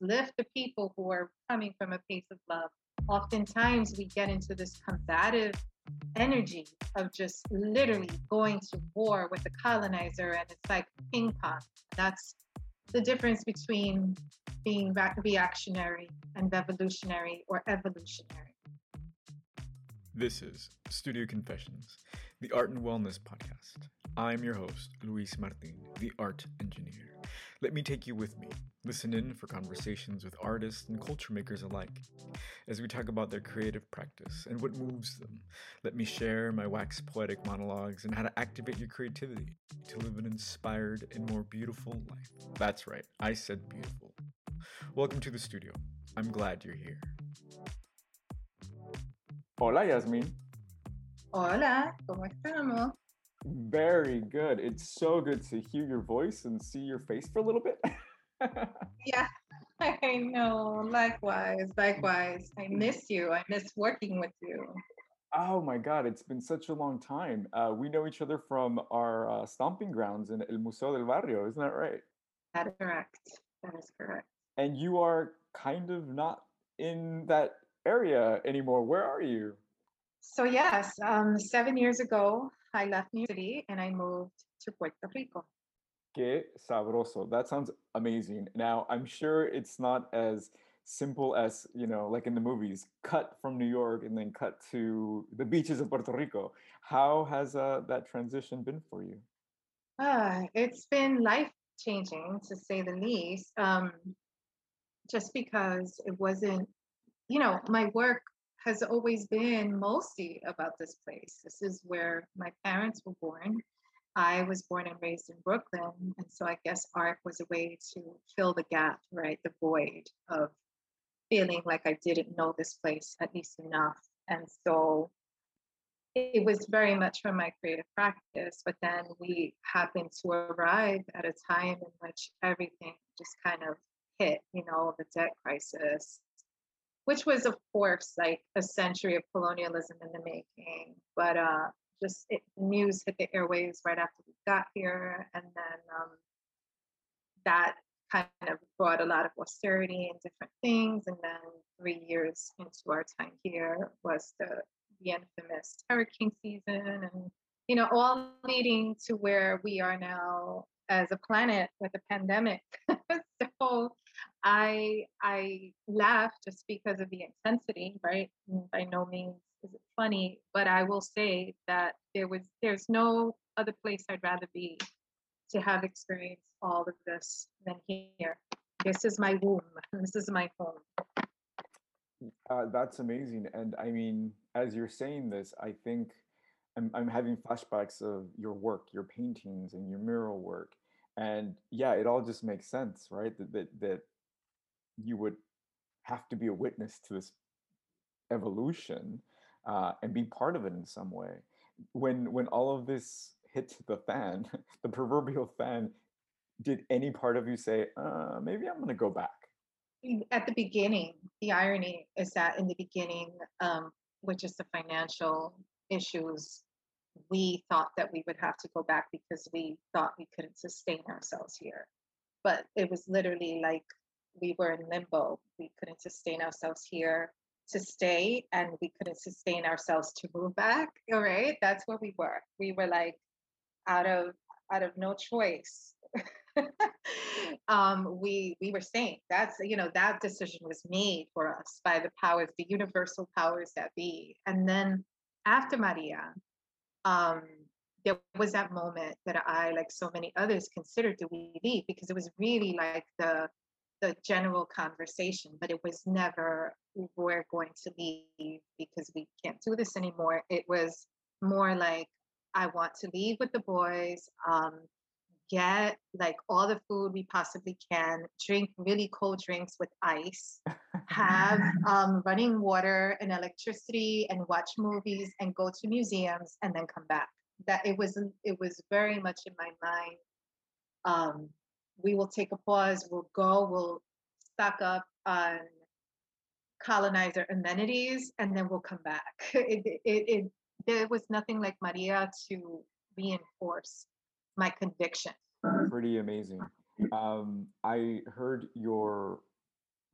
lift the people who are coming from a place of love. Oftentimes, we get into this combative energy of just literally going to war with the colonizer, and it's like ping pong. That's the difference between being reactionary and revolutionary or evolutionary. This is Studio Confessions, the art and wellness podcast. I'm your host, Luis Martin, the art engineer. Let me take you with me. Listen in for conversations with artists and culture makers alike as we talk about their creative practice and what moves them. Let me share my wax poetic monologues and how to activate your creativity to live an inspired and more beautiful life. That's right, I said beautiful. Welcome to the studio. I'm glad you're here. Hola, Yasmin. Hola, ¿cómo estamos? Very good. It's so good to hear your voice and see your face for a little bit. yeah, I know. Likewise, likewise. I miss you. I miss working with you. Oh my God, it's been such a long time. Uh, we know each other from our uh, stomping grounds in El Museo del Barrio, isn't that right? That is correct. That is correct. And you are kind of not in that area anymore. Where are you? So, yes, um, seven years ago, I left New York City and I moved to Puerto Rico. Que sabroso. That sounds amazing. Now, I'm sure it's not as simple as, you know, like in the movies, cut from New York and then cut to the beaches of Puerto Rico. How has uh, that transition been for you? Uh, it's been life changing to say the least. Um, just because it wasn't, you know, my work has always been mostly about this place. This is where my parents were born. I was born and raised in Brooklyn. And so I guess art was a way to fill the gap, right? The void of feeling like I didn't know this place at least enough. And so it was very much from my creative practice. But then we happened to arrive at a time in which everything just kind of hit, you know, the debt crisis, which was, of course, like a century of colonialism in the making. But uh, just it, news hit the airwaves right after we got here, and then um, that kind of brought a lot of austerity and different things. And then three years into our time here was the the infamous hurricane season, and you know, all leading to where we are now as a planet with a pandemic. so I I laugh just because of the intensity, right? By no means is it funny, but I will say that there was there's no other place I'd rather be to have experienced all of this than here. This is my womb. This is my home. Uh, that's amazing. And I mean, as you're saying this, I think I'm, I'm having flashbacks of your work, your paintings and your mural work. And yeah, it all just makes sense, right? That, that, that you would have to be a witness to this evolution uh, and be part of it in some way. When when all of this hit the fan, the proverbial fan, did any part of you say, uh, maybe I'm going to go back? At the beginning, the irony is that in the beginning, um, which is the financial issues, we thought that we would have to go back because we thought we couldn't sustain ourselves here. But it was literally like we were in limbo. We couldn't sustain ourselves here to stay and we couldn't sustain ourselves to move back. All right. That's where we were. We were like out of out of no choice. um, we we were saying That's you know, that decision was made for us by the powers, the universal powers that be. And then after Maria, um, there was that moment that I, like so many others, considered do we leave? Because it was really like the the general conversation, but it was never we're going to leave because we can't do this anymore. It was more like I want to leave with the boys, um, get like all the food we possibly can, drink really cold drinks with ice, have um, running water and electricity, and watch movies and go to museums, and then come back. That it was it was very much in my mind. Um, we will take a pause, we'll go, we'll stock up on colonizer amenities, and then we'll come back. It, it, it, there was nothing like Maria to reinforce my conviction. Pretty amazing. Um, I heard your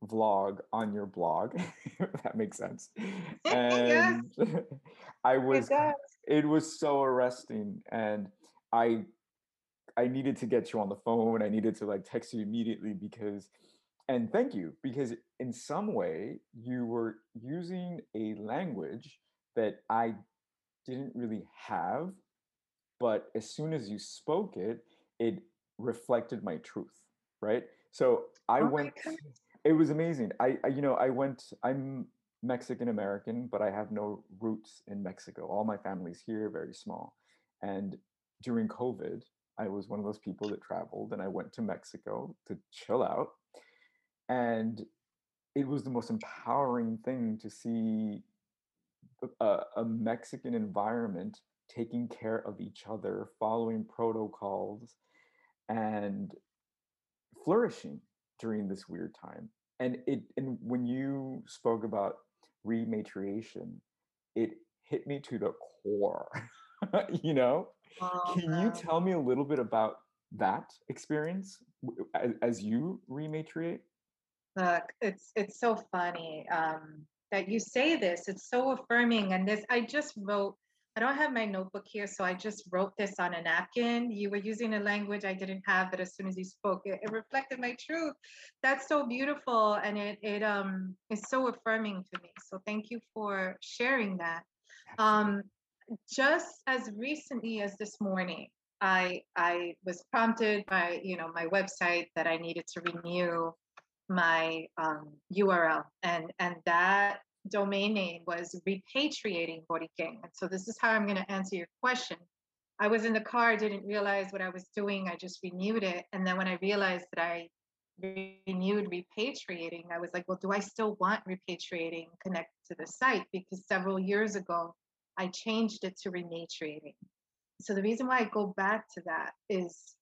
vlog on your blog. that makes sense. yes, And I was does. it was so arresting and I I needed to get you on the phone. I needed to like text you immediately because and thank you because in some way you were using a language that I didn't really have, but as soon as you spoke it, it reflected my truth, right? So I Oh went it was amazing. I, I you know, I went I'm Mexican American, but I have no roots in Mexico. All my family's here, very small. And during COVID, I was one of those people that traveled and I went to Mexico to chill out. And it was the most empowering thing to see a, a Mexican environment taking care of each other, following protocols, and flourishing during this weird time. And it and when you spoke about rematriation, it hit me to the core. you know, Oh, can you tell me a little bit about that experience as, as you rematriate? Look, it's it's so funny um, that you say this. It's so affirming. And this, I just wrote. I don't have my notebook here, so I just wrote this on a napkin. You were using a language I didn't have, but as soon as you spoke it, it reflected my truth. That's so beautiful, and it it um is so affirming to me. So thank you for sharing that. Um, just as recently as this morning, I I was prompted by you know my website that I needed to renew my um, URL, and and that domain name was repatriating Boriken. And so this is how I'm going to answer your question. I was in the car, didn't realize what I was doing. I just renewed it, and then when I realized that I renewed repatriating, I was like, well, do I still want repatriating connected to the site? Because several years ago, I changed it to rematriating. So the reason why I go back to that is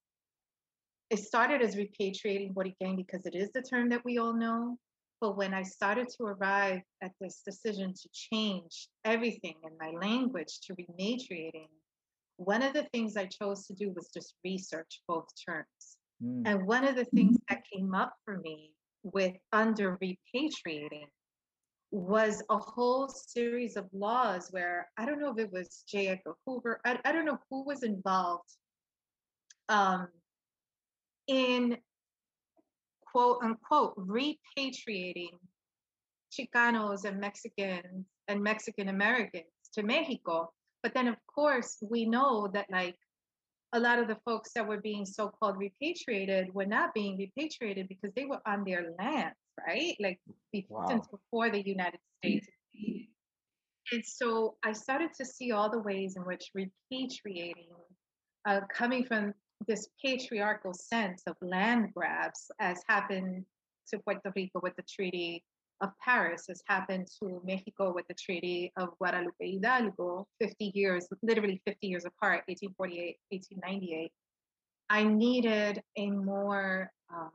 it started as repatriating Boriken because it is the term that we all know. But when I started to arrive at this decision to change everything in my language to repatriating, one of the things I chose to do was just research both terms. Mm, And one of the things that came up for me with under repatriating was a whole series of laws where I don't know if it was J. Edgar Hoover, I, I don't know who was involved um, in quote unquote repatriating Chicanos and Mexicans and Mexican Americans to Mexico. But then, of course, we know that like a lot of the folks that were being so-called repatriated were not being repatriated because they were on their lands, right? Like be- since before the United States. And so I started to see all the ways in which repatriating, uh, coming from this patriarchal sense of land grabs, as happened to Puerto Rico with the Treaty of Paris, has happened to Mexico with the Treaty of Guadalupe Hidalgo, 50 years, literally 50 years apart, 1848, 1898. I needed a more um,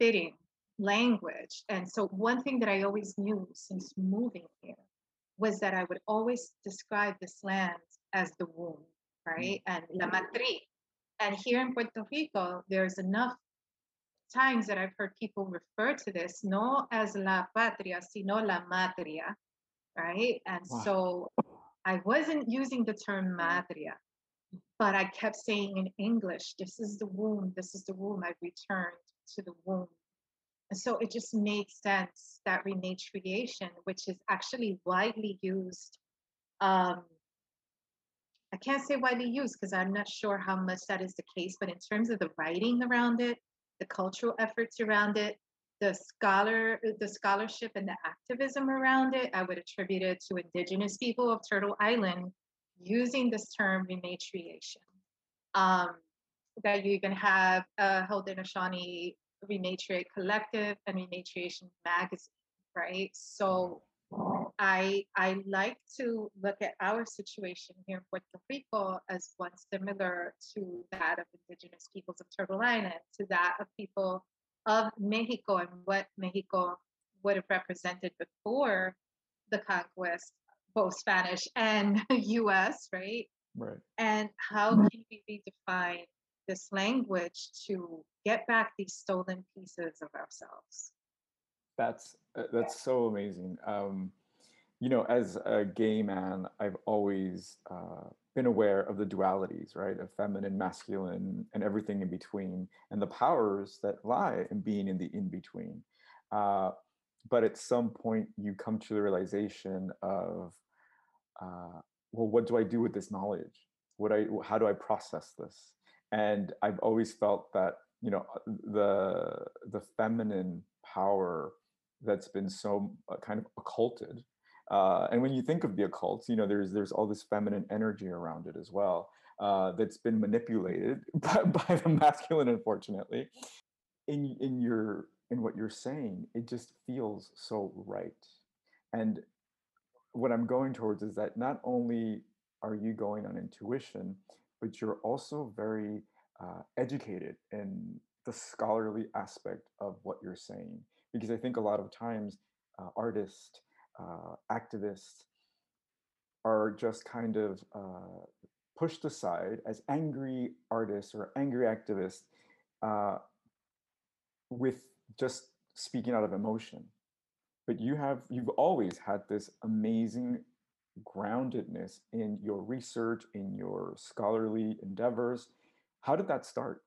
fitting language. And so, one thing that I always knew since moving here was that I would always describe this land as the womb, Mm, right? And la matriz. And here in Puerto Rico, there's enough times that I've heard people refer to this no as la patria, sino la matria, right? And Wow. so I wasn't using the term matria, but I kept saying in English, this is the womb, this is the womb. I returned to the womb. So it just made sense that rematriation, which is actually widely used, um, I can't say widely used because I'm not sure how much that is the case, but in terms of the writing around it, the cultural efforts around it, the scholar, the scholarship and the activism around it, I would attribute it to indigenous people of Turtle Island using this term rematriation. Um, that you even have uh, Haudenosaunee Rematriate Collective and Rematriation Magazine, right? Mm-hmm. So I I like to look at our situation here in Puerto Rico as one similar to that of indigenous peoples of Turtle Island, to that of people of Mexico and what Mexico would have represented before the conquest, both Spanish and US, right? Right. And how mm-hmm. can we redefine this language to get back these stolen pieces of ourselves? That's uh, that's so amazing. Um, you know, as a gay man, I've always uh, been aware of the dualities, right, of feminine, masculine, and everything in between, and the powers that lie in being in the in between. Uh, but at some point, you come to the realization of, uh, well, what do I do with this knowledge? What I, how do I process this? And I've always felt that you know the the feminine power that's been so uh, kind of occulted uh, and when you think of the occult you know there's there's all this feminine energy around it as well uh, that's been manipulated by, by the masculine unfortunately. In in your in what you're saying it just feels so right. And what i'm going towards is that not only are you going on intuition but you're also very uh, educated in the scholarly aspect of what you're saying. Because I think a lot of times uh, artists, uh, activists are just kind of uh, pushed aside as angry artists or angry activists uh, with just speaking out of emotion. But you have, you've always had this amazing groundedness in your research, in your scholarly endeavors, how did that start?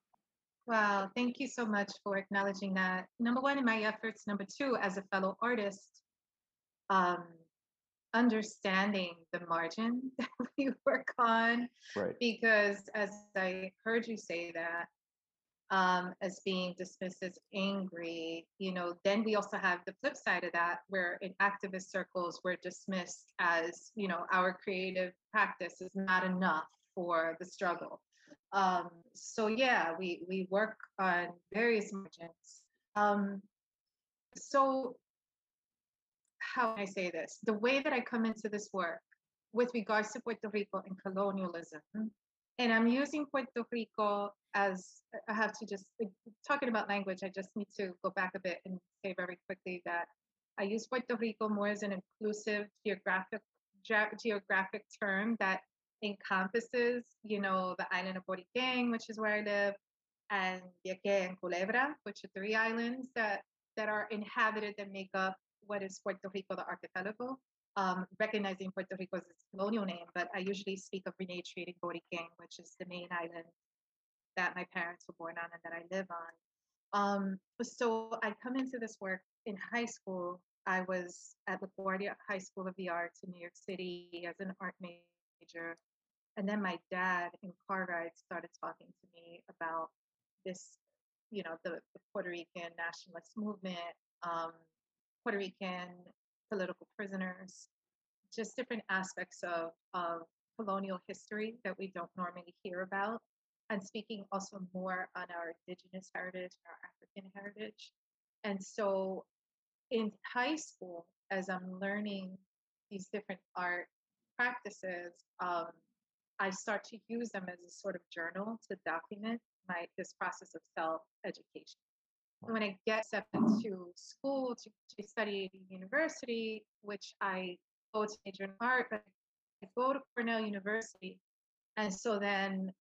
Wow, thank you so much for acknowledging that. Number one, in my efforts. Number two, as a fellow artist, um, understanding the margin that we work on. Right. Because as I heard you say that, um, as being dismissed as angry, you know, then we also have the flip side of that, where in activist circles, we're dismissed as, you know, our creative practice is not enough for the struggle. Um, so yeah, we we work on various margins. Um, so how can I say this? The way that I come into this work with regards to Puerto Rico and colonialism, and I'm using Puerto Rico as I have to just talking about language. I just need to go back a bit and say very quickly that I use Puerto Rico more as an inclusive geographic ge- geographic term that encompasses, you know, the island of Boriquén, which is where I live, and Vieques and Culebra, which are three islands that that are inhabited that make up what is Puerto Rico, the archipelago. Um, recognizing Puerto Rico as its colonial name, but I usually speak of rematriating Boriquén, which is the main island that my parents were born on and that I live on. Um, so I come into this work in high school. I was at LaGuardia High School of the Arts in New York City as an art major. And then my dad in car rides started talking to me about this, you know, the, the Puerto Rican nationalist movement, um, Puerto Rican political prisoners, just different aspects of, of colonial history that we don't normally hear about. And speaking also more on our indigenous heritage, our African heritage. And so in high school, as I'm learning these different art practices, um, I start to use them as a sort of journal to document my this process of self education. When I get step into school to, to study at university, which I go to major in art, but I go to Cornell University. And so then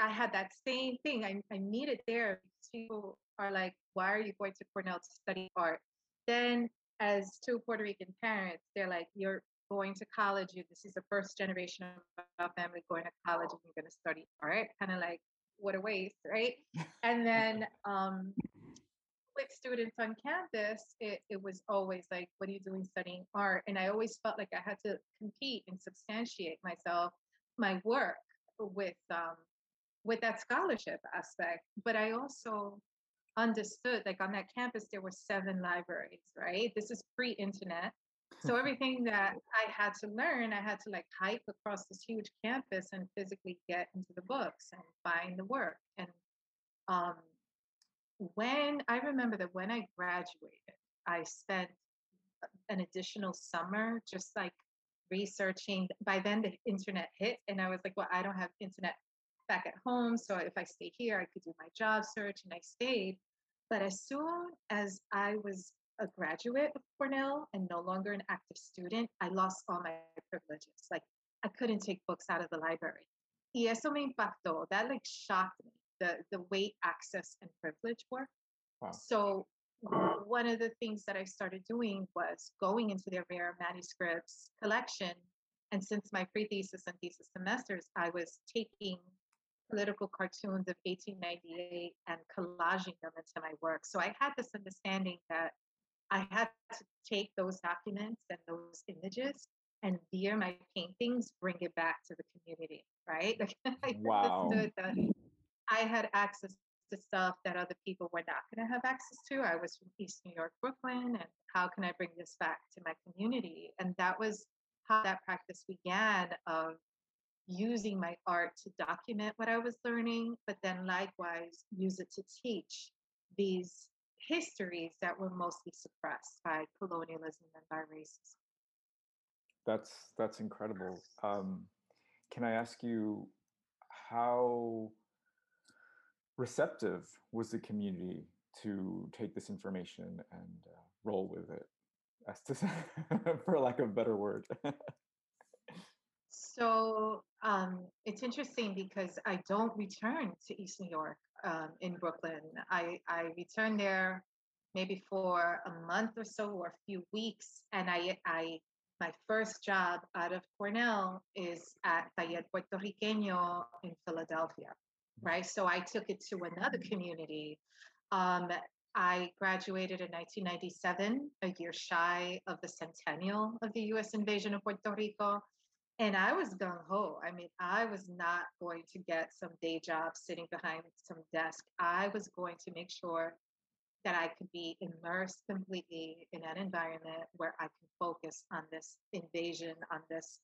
I had that same thing. I, I meet it there because people are like, why are you going to Cornell to study art? Then as two Puerto Rican parents, they're like, you're going to college, you, this is the first generation of our family going to college and you're going to study art. Kind of like, what a waste, right? and then um, with students on campus, it, it was always like, what are you doing studying art? And I always felt like I had to compete and substantiate myself, my work with um, with that scholarship aspect. But I also understood like on that campus there were seven libraries right this is pre-internet so everything that I had to learn, I had to like hike across this huge campus and physically get into the books and find the work. And um, when I remember that when I graduated, I spent an additional summer just like researching. By then, the internet hit, and I was like, well, I don't have internet back at home. So if I stay here, I could do my job search, and I stayed. But as soon as I was a graduate of Cornell and no longer an active student, I lost all my privileges. Like I couldn't take books out of the library. Y eso me impactó. That like shocked me, the, the way access and privilege work. Wow. So mm-hmm. one of the things that I started doing was going into their rare manuscripts collection. And since my pre-thesis and thesis semesters, I was taking political cartoons of 1898 and collaging them into my work. So I had this understanding that I had to take those documents and those images and via my paintings bring it back to the community, right? Like I Wow. understood that I had access to stuff that other people were not going to have access to. I was from East New York, Brooklyn, and how can I bring this back to my community? And that was how that practice began of using my art to document what I was learning, but then likewise use it to teach these histories that were mostly suppressed by colonialism and by racism. That's that's incredible. Um, can I ask you how receptive was the community to take this information and uh, roll with it, as to say, for lack of a better word? So um, it's interesting because I don't return to East New York um, in Brooklyn. I, I return there maybe for a month or so or a few weeks, and I, I my first job out of Cornell is at Taller Puertorriqueño in Philadelphia, right? So I took it to another community. Um, I graduated in 1997, a year shy of the centennial of the US invasion of Puerto Rico. And I was gung ho. I mean, I was not going to get some day job sitting behind some desk. I was going to make sure that I could be immersed completely in an environment where I can focus on this invasion, on this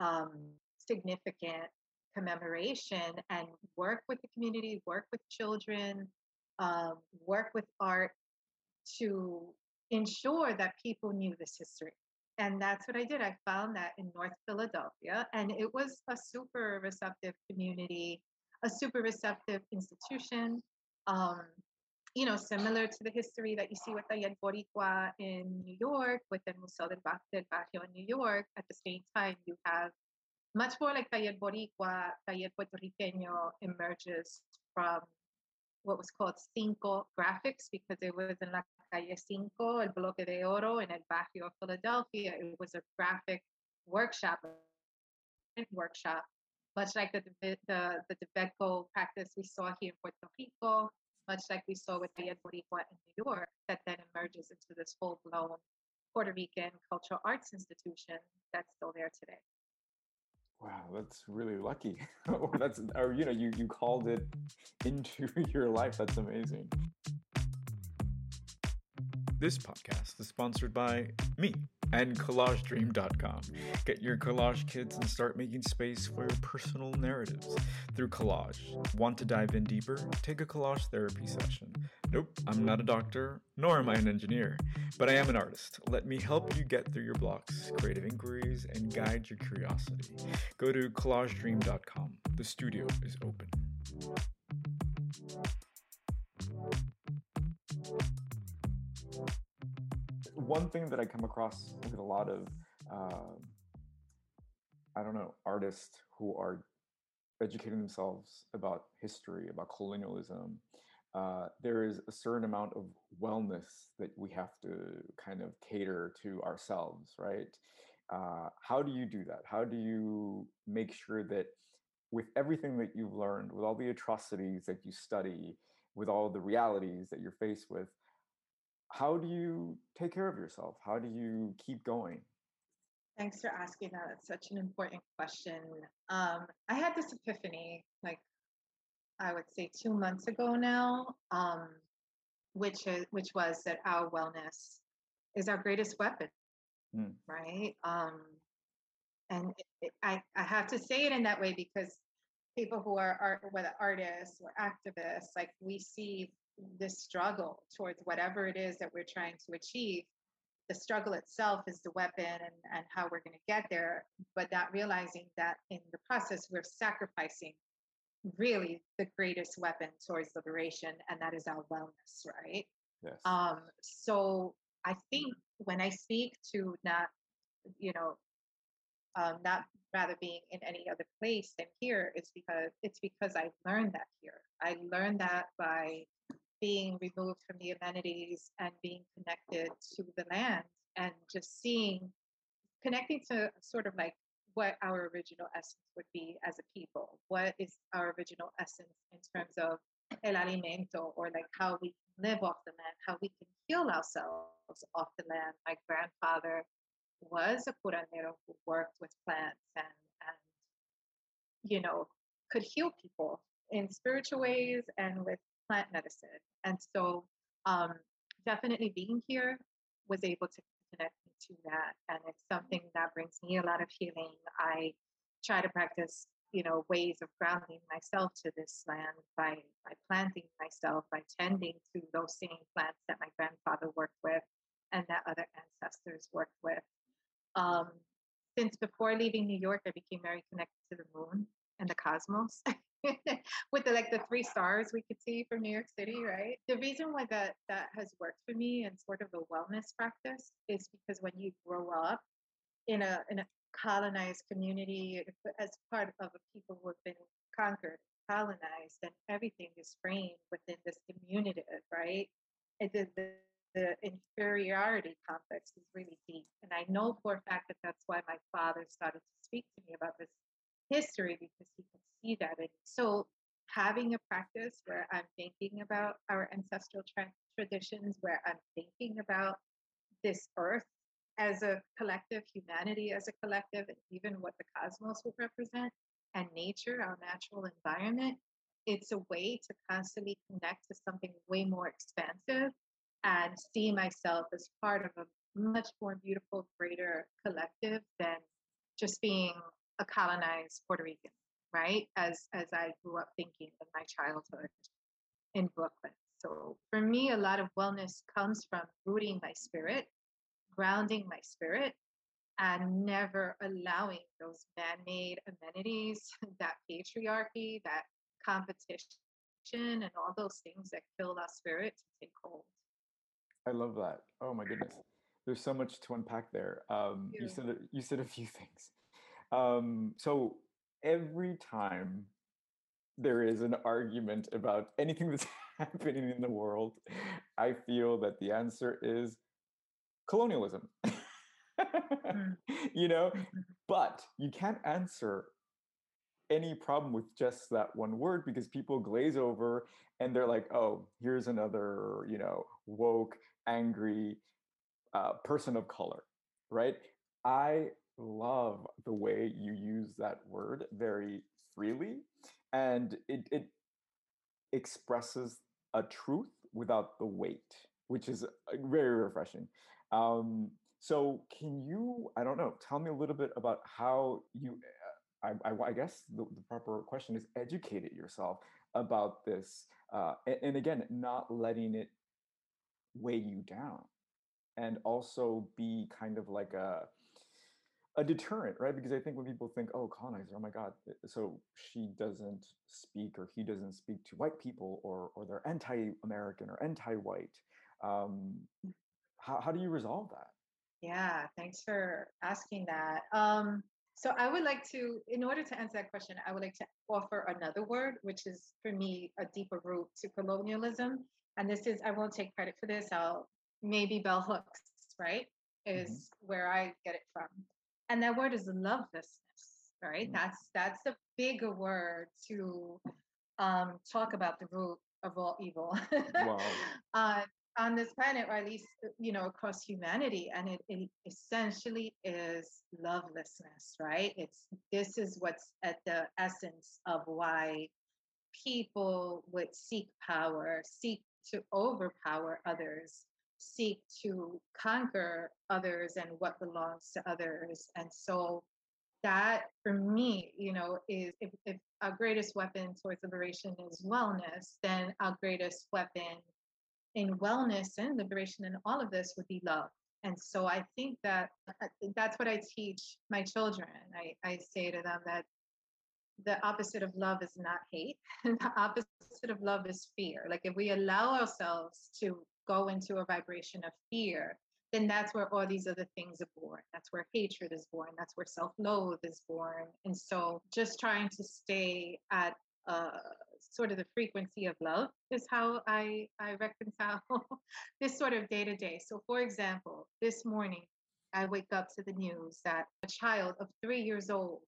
um, significant commemoration, and work with the community, work with children, um, work with art to ensure that people knew this history. And that's what I did. I found that in North Philadelphia, and it was a super receptive community, a super receptive institution. Um, you know, similar to the history that you see with the Taller Boricua in New York, with the Museo del, Ba- del Barrio in New York. At the same time, you have much more like Taller Boricua, Taller Puertorriqueño emerges from what was called Cinco Graphics because it was in La Calle Cinco, El Bloque de Oro, in El Barrio of Philadelphia. It was a graphic workshop, workshop, much like the the the DIVEDCO practice we saw here in Puerto Rico, much like we saw with Taller Boricua in New York, that then emerges into this full-blown Puerto Rican cultural arts institution that's still there today. Wow, that's really lucky. That's or you know you you called it into your life. That's amazing. This podcast is sponsored by me and collagedream.com. Get your collage kits and start making space for your personal narratives through collage. Want to dive in deeper? Take a collage therapy session. Nope, I'm not a doctor, nor am I an engineer, but I am an artist. Let me help you get through your blocks, creative inquiries, and guide your curiosity. Go to collagedream.com. The studio is open. One thing that I come across with a lot of, uh, I don't know, artists who are educating themselves about history, about colonialism, uh, there is a certain amount of wellness that we have to kind of cater to ourselves, right? Uh, how do you do that? How do you make sure that with everything that you've learned, with all the atrocities that you study, with all the realities that you're faced with, how do you take care of yourself? How do you keep going? Thanks for asking that. It's such an important question. Um, I had this epiphany, like I would say two months ago now, um, which is which was that our wellness is our greatest weapon, Mm. right? Um, and it, it, I I have to say it in that way because people who are art, whether artists or activists, like we see this struggle towards whatever it is that we're trying to achieve the struggle itself is the weapon and, and how we're going to get there, but not realizing that in the process, we're sacrificing really the greatest weapon towards liberation, and that is our wellness, right? Yes. Um, so I think when I speak to not, you know, um, not rather being in any other place than here, it's because it's because I learned that here. I learned that by being removed from the amenities and being connected to the land and just seeing, connecting to sort of like what our original essence would be as a people. What is our original essence in terms of el alimento or like how we live off the land, how we can heal ourselves off the land. My grandfather was a curandero who worked with plants and, and you know, could heal people in spiritual ways and with plant medicine. And so um, definitely being here was able to connect me to that. And it's something that brings me a lot of healing. I try to practice, you know, ways of grounding myself to this land by by planting myself, by tending to those same plants that my grandfather worked with and that other ancestors worked with. Um, since before leaving New York, I became very connected to the moon and the cosmos. with the like the three stars we could see from New York City, right? The reason why that that has worked for me and sort of a wellness practice is because when you grow up in a in a colonized community as part of a people who have been conquered, colonized, and everything is framed within this diminutive, right? The, the the inferiority complex is really deep. And I know for a fact that that's why my father started to speak to me about this history because he could see that. And so having a practice where I'm thinking about our ancestral tra- traditions, where I'm thinking about this earth as a collective, humanity as a collective, and even what the cosmos would represent, and nature, our natural environment, it's a way to constantly connect to something way more expansive and see myself as part of a much more beautiful, greater collective than just being a colonized Puerto Rican, right? As as I grew up thinking in my childhood in Brooklyn. So for me, a lot of wellness comes from rooting my spirit, grounding my spirit, and never allowing those man-made amenities, that patriarchy, that competition, and all those things that kill our spirit to take hold. I love that. Oh my goodness. There's so much to unpack there. Um, you. you said you said a few things. Um, so every time there is an argument about anything that's happening in the world, I feel that the answer is colonialism. mm. You know, mm-hmm. but you can't answer any problem with just that one word because people glaze over and they're like, oh, here's another, you know, woke, angry uh, person of color, right? I love the way you use that word very freely and it, it expresses a truth without the weight which is uh, very refreshing. Um, so can you i don't know tell me a little bit about how you uh, I, I, I, guess the, the, proper question is educated yourself about this uh, and, and again not letting it weigh you down and also be kind of like a a deterrent, right? Because I think when people think, oh, colonizer, oh my God, eh, so she doesn't speak or he doesn't speak to white people or or they're anti-American or anti-white. Um, mm. how, how do you resolve that? Yeah, thanks for asking that. Um, so I would like to, in order to answer that question, I would like to offer another word, which is for me a deeper root to colonialism. And this is, I won't take credit for this. I'll maybe bell hooks, right? Is mm-hmm. where I get it from and that word is lovelessness right mm-hmm. that's that's a bigger word to um talk about the root of all evil wow. uh, on this planet or at least you know across humanity and it, it essentially is lovelessness right it's this is what's at the essence of why people would seek power seek to overpower others seek to conquer others and what belongs to others. And so that for me, you know, is if, if our greatest weapon towards liberation is wellness, then our greatest weapon in wellness and liberation and all of this would be love. And so I think that uh, that's what I teach my children. I, I say to them that the opposite of love is not hate. the opposite of love is fear. Like if we allow ourselves to go into a vibration of fear, then that's where all these other things are born. That's where hatred is born. That's where self loathe is born. And so just trying to stay at a sort of the frequency of love is how I, I reconcile this sort of day to day. So, for example, this morning, I wake up to the news that a child of three years old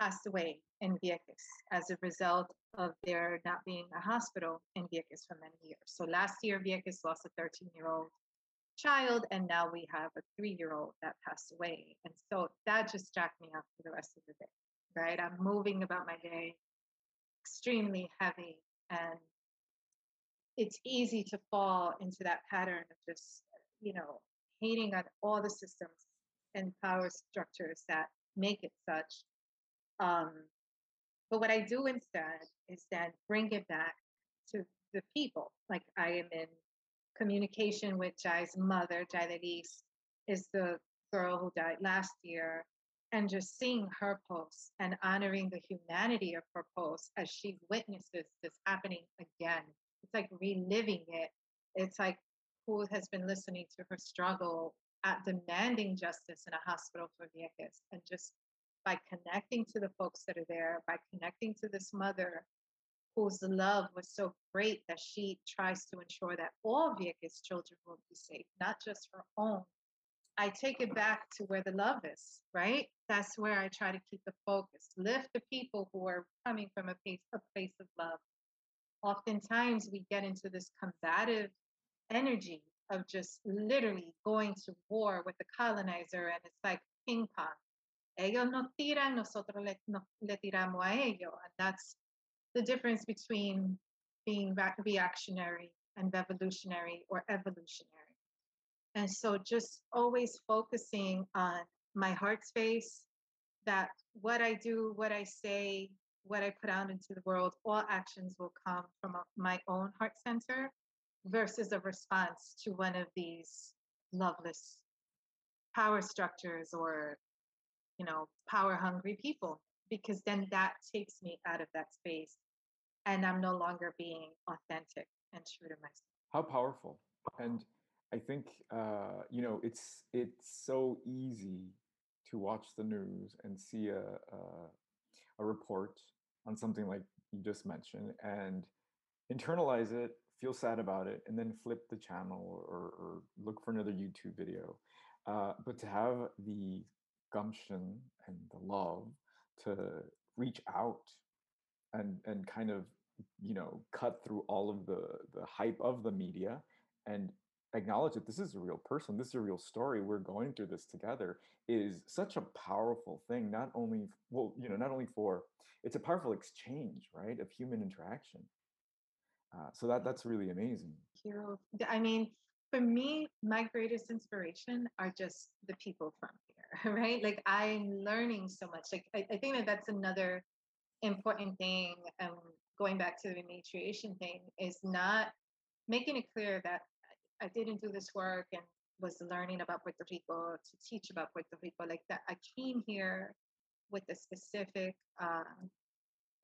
passed away in Vieques as a result of there not being a hospital in Vieques for many years. So last year, Vieques lost a 13 year old child, and now we have a three year old that passed away. And so that just jacked me up for the rest of the day, right? I'm moving about my day extremely heavy, and it's easy to fall into that pattern of just, you know, hating on all the systems and power structures that make it such. Um, but what I do instead is then bring it back to the people. Like I am in communication with Jai's mother, Jaideliz, is the girl who died last year. And just seeing her posts and honoring the humanity of her posts as she witnesses this happening again. It's like reliving it. It's like who has been listening to her struggle at demanding justice in a hospital for Vieques and just by connecting to the folks that are there, by connecting to this mother whose love was so great that she tries to ensure that all Vieques children will be safe, not just her own. I take it back to where the love is, right? That's where I try to keep the focus, lift the people who are coming from a place, a place of love. Oftentimes we get into this combative energy of just literally going to war with the colonizer, and it's like ping pong. Ellos nos tiran, nosotros le, no, le tiramos a ellos. And that's the difference between being reactionary and revolutionary or evolutionary. And so just always focusing on my heart space, that what I do, what I say, what I put out into the world, all actions will come from my own heart center versus a response to one of these loveless power structures or you know power hungry people because then that takes me out of that space and i'm no longer being authentic and true to myself how powerful and i think uh, you know it's it's so easy to watch the news and see a, a, a report on something like you just mentioned and internalize it feel sad about it, and then flip the channel or, or look for another YouTube video. Uh, but to have the gumption and the love to reach out and and kind of you know cut through all of the the hype of the media and acknowledge that this is a real person this is a real story we're going through this together is such a powerful thing not only well you know not only for it's a powerful exchange right of human interaction uh, so that that's really amazing. I mean, for me, my greatest inspiration are just the people from right? Like I'm learning so much. Like I, I think that that's another important thing. Um, going back to the rematriation thing is not making it clear that I didn't do this work and was learning about Puerto Rico to teach about Puerto Rico like that. I came here with a specific uh,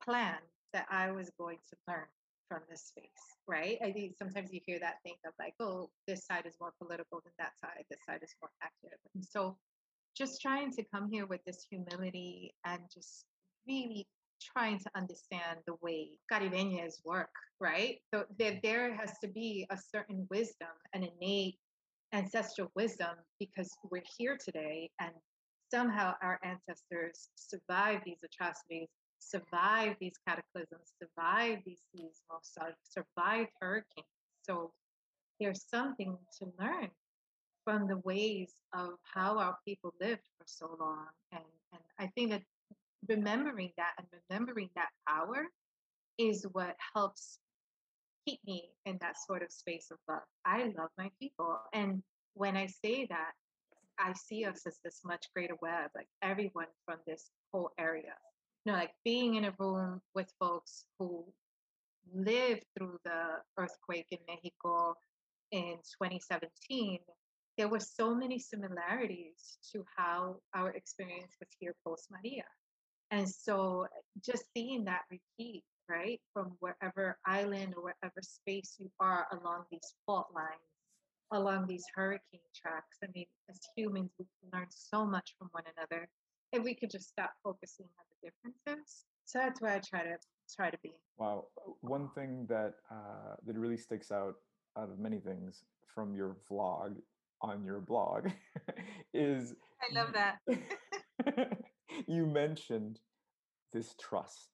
plan that I was going to learn from this space, right? I think sometimes you hear that thing of like, oh, this side is more political than that side, this side is more active. And so just trying to come here with this humility and just really trying to understand the way Caribeñas work, right? So there, there has to be a certain wisdom, an innate ancestral wisdom, because we're here today and somehow our ancestors survived these atrocities survived these cataclysms, survived these seas, survived hurricanes. So there's something to learn from the ways of how our people lived for so long. And, and I think that remembering that and remembering that power is what helps keep me in that sort of space of love. I love my people. And when I say that, I see us as this much greater web, like everyone from this whole area you know, like being in a room with folks who lived through the earthquake in Mexico in 2017, there were so many similarities to how our experience was here post Maria. And so just seeing that repeat, right, from wherever island or wherever space you are along these fault lines, along these hurricane tracks. I mean, as humans, we can learn so much from one another if we could just stop focusing on the differences. So that's where I try to try to be. Wow, one thing that uh, that really sticks out out of many things from your vlog on your blog is I love that. you mentioned this trust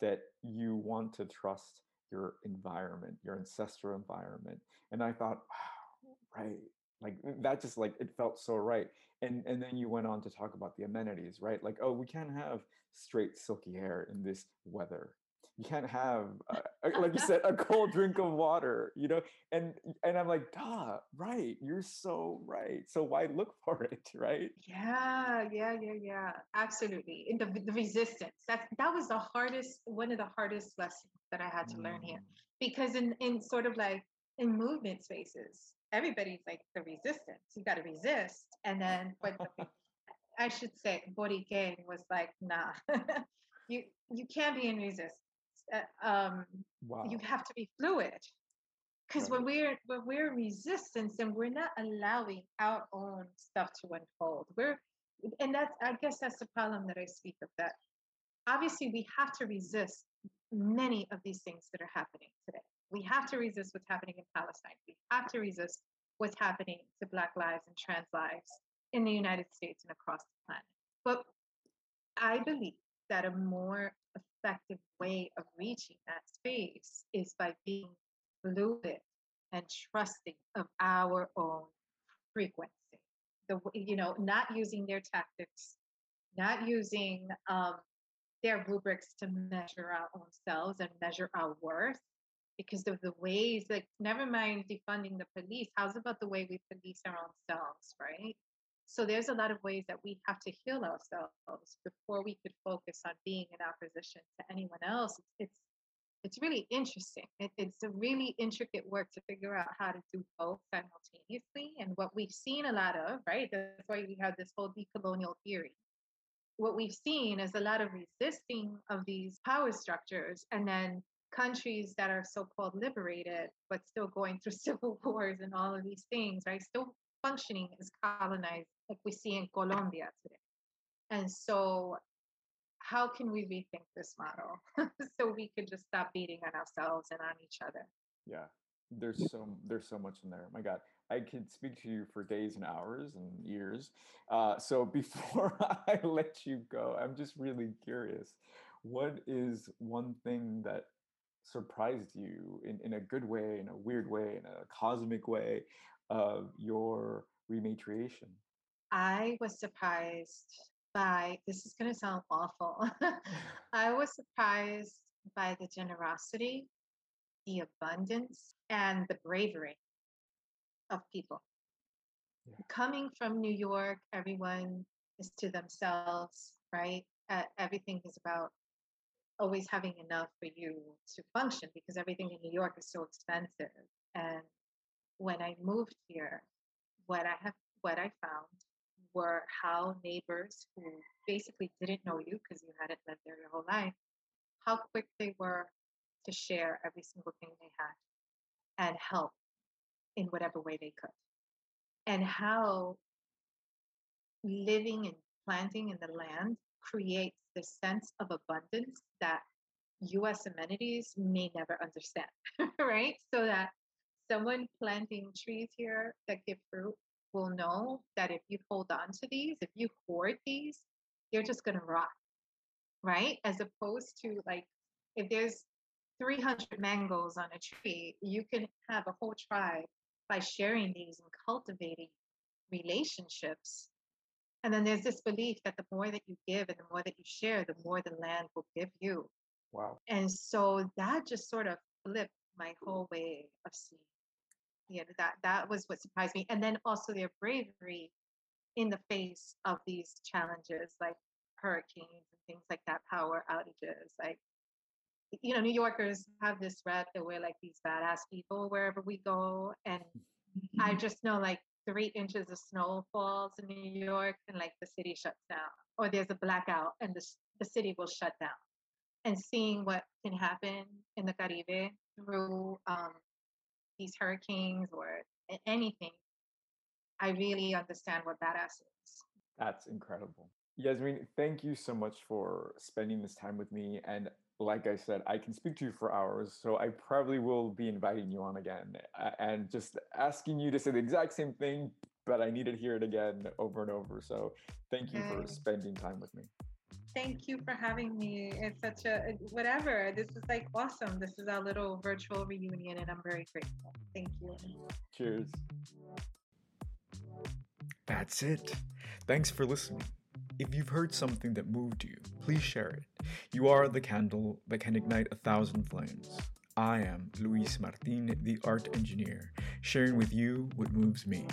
that you want to trust your environment, your ancestral environment. And I thought, wow, right. Like uh, that just like it felt so right. And and then you went on to talk about the amenities, right? Like, oh, we can't have straight silky hair in this weather you can't have uh, like you said a cold drink of water you know and and i'm like duh right you're so right so why look for it right yeah yeah yeah yeah absolutely in the, the resistance that that was the hardest one of the hardest lessons that i had to mm. learn here mm. because in in sort of like in movement spaces everybody's like the resistance you got to resist and then but i should say body gang was like nah you you can't be in resistance uh, um, wow. you have to be fluid. Because right. when we're when we're resistance and we're not allowing our own stuff to unfold. We're and that's i guess that's the problem that i speak of that obviously we have to resist many of these things that are happening today. We have to resist what's happening in palestine. We have to resist what's happening to black lives and trans lives in the united states and across the planet. But i believe that a more effective way of reaching that space is by being fluid and trusting of our own frequency. The you know, not using their tactics, not using um, their rubrics to measure our own selves and measure our worth because of the ways like never mind defunding the police how's about the way we police our own selves right so there's a lot of ways that we have to heal ourselves before we could focus on being in opposition to anyone else. It's it's really interesting. It, it's a really intricate work to figure out how to do both simultaneously. And what we've seen a lot of, right? That's why we have this whole decolonial theory. What we've seen is a lot of resisting of these power structures, and then countries that are so-called liberated but still going through civil wars and all of these things right still functioning as colonized like we see in Colombia today. And so how can we rethink this model so we could just stop beating on ourselves and on each other? Yeah. There's so there's so much in there. My God, I could speak to you for days and hours and years. Uh, so before I let you go, I'm just really curious. What is one thing that surprised you in, in a good way, in a weird way, in a cosmic way of your rematriation? I was surprised by this is going to sound awful. I was surprised by the generosity, the abundance, and the bravery of people. Yeah. Coming from New York, everyone is to themselves, right? Uh, everything is about always having enough for you to function because everything in New York is so expensive. And when I moved here, what I have what I found were how neighbors who basically didn't know you because you hadn't lived there your whole life, how quick they were to share every single thing they had and help in whatever way they could. And how living and planting in the land creates this sense of abundance that US amenities may never understand, right? So that someone planting trees here that give fruit will know that if you hold on to these, if you hoard these, they're just going to rot, right? As opposed to like, if there's 300 mangoes on a tree, you can have a whole tribe by sharing these and cultivating relationships. And then there's this belief that the more that you give and the more that you share, the more the land will give you. Wow. And so that just sort of flipped my whole way of seeing know that that was what surprised me and then also their bravery in the face of these challenges like hurricanes and things like that power outages like you know new yorkers have this rep that we're like these badass people wherever we go and i just know like three inches of snow falls in new york and like the city shuts down or there's a blackout and the, the city will shut down and seeing what can happen in the caribe through um, these hurricanes or anything, I really understand what badass is. That's incredible. Yasmin, thank you so much for spending this time with me. And like I said, I can speak to you for hours, so I probably will be inviting you on again and just asking you to say the exact same thing, but I need to hear it again over and over. So thank you for spending time with me. Thank you for having me. It's such a whatever. This is like awesome. This is our little virtual reunion, and I'm very grateful. Thank you. Cheers. That's it. Thanks for listening. If you've heard something that moved you, please share it. You are the candle that can ignite a thousand flames. I am Luis Martin, the art engineer, sharing with you what moves me.